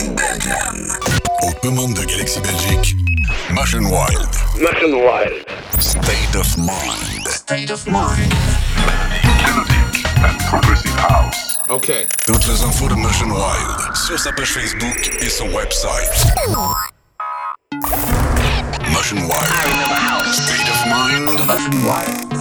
Aux commandes de Galaxy Belgique, Motion Wild. Motion Wild. State of Mind. State of Mind. Melodic and Progressive House. OK. Toutes les infos de Motion Wild sur sa page Facebook et son website. Motion Wild. State of Mind. Motion Wild.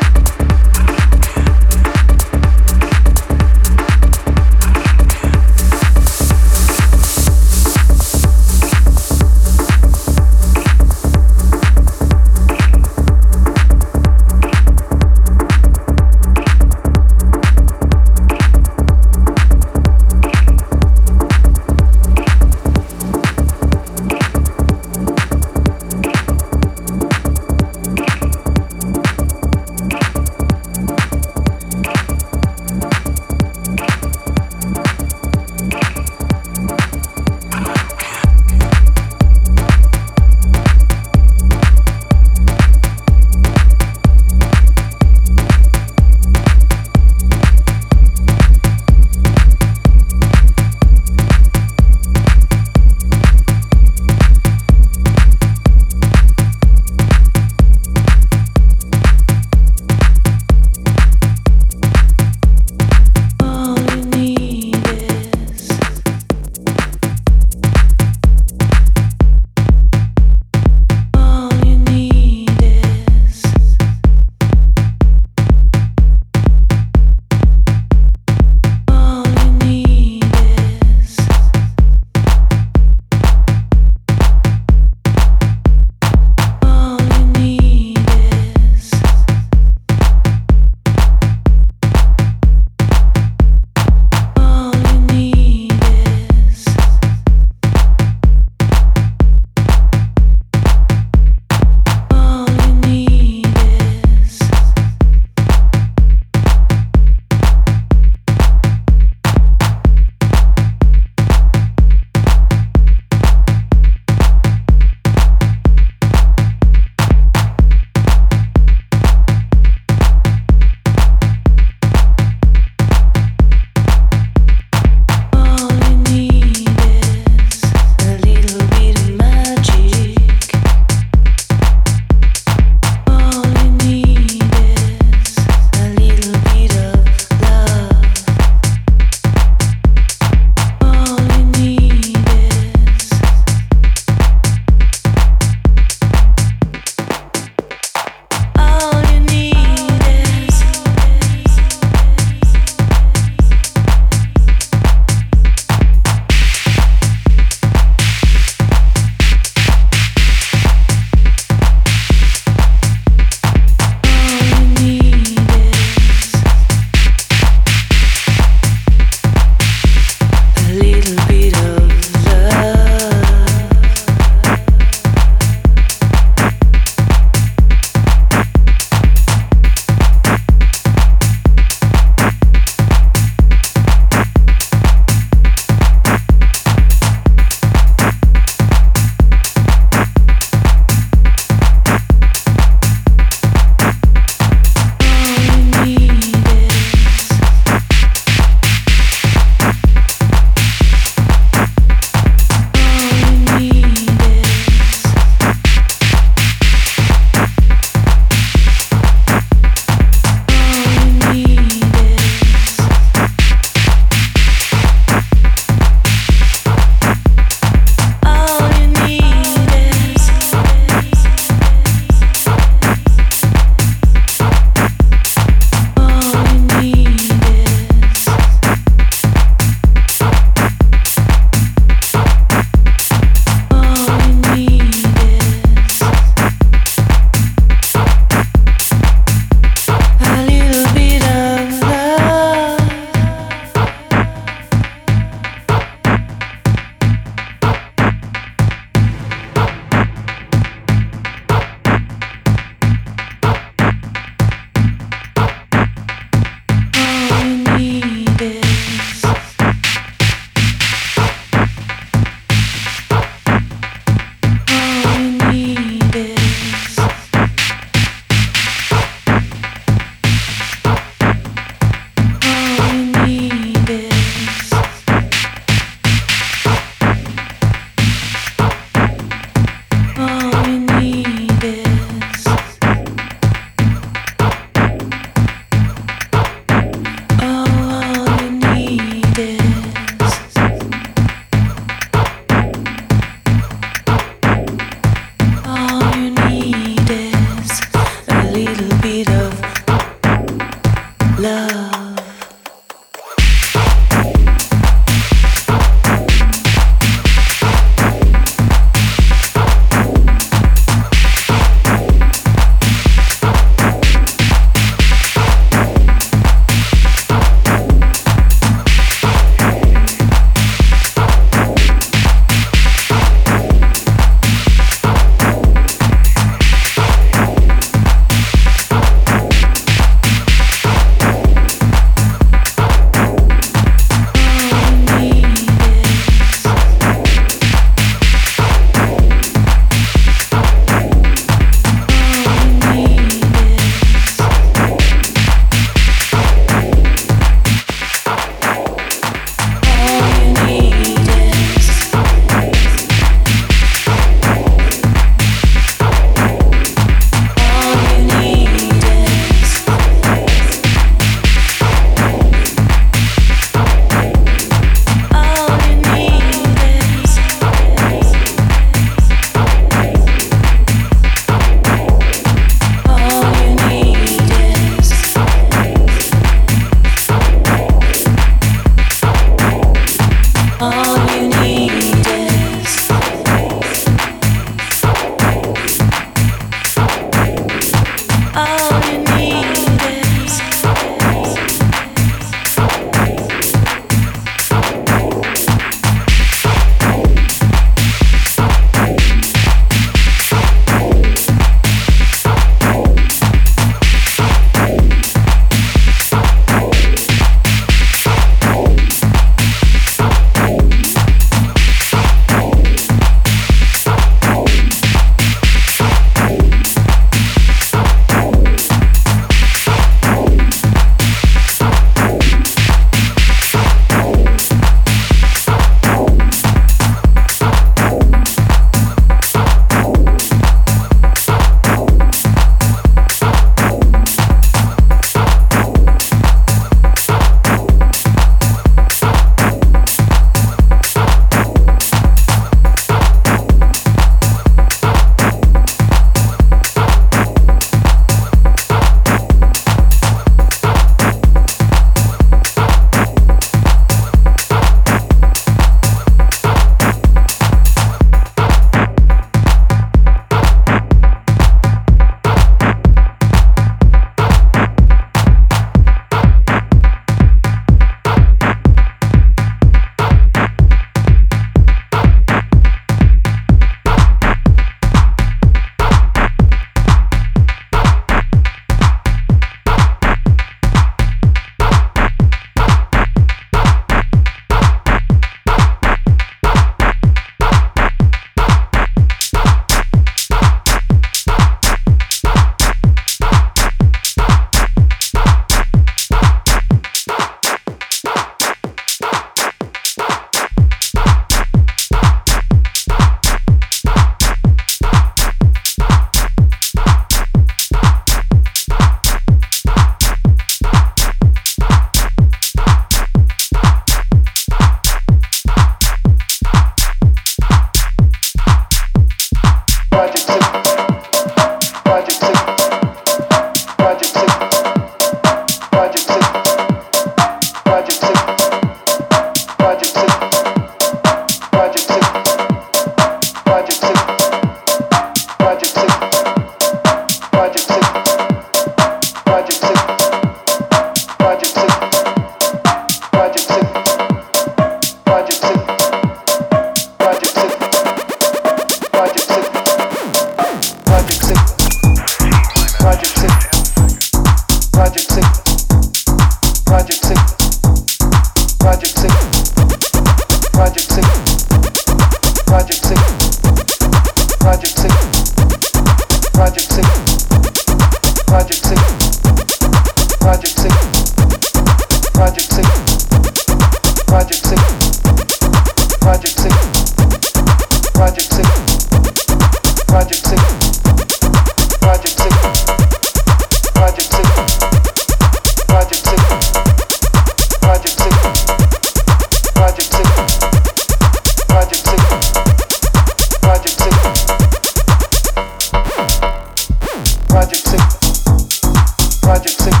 Project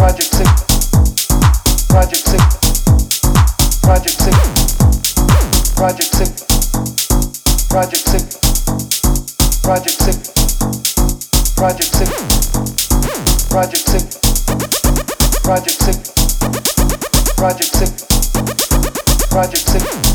project six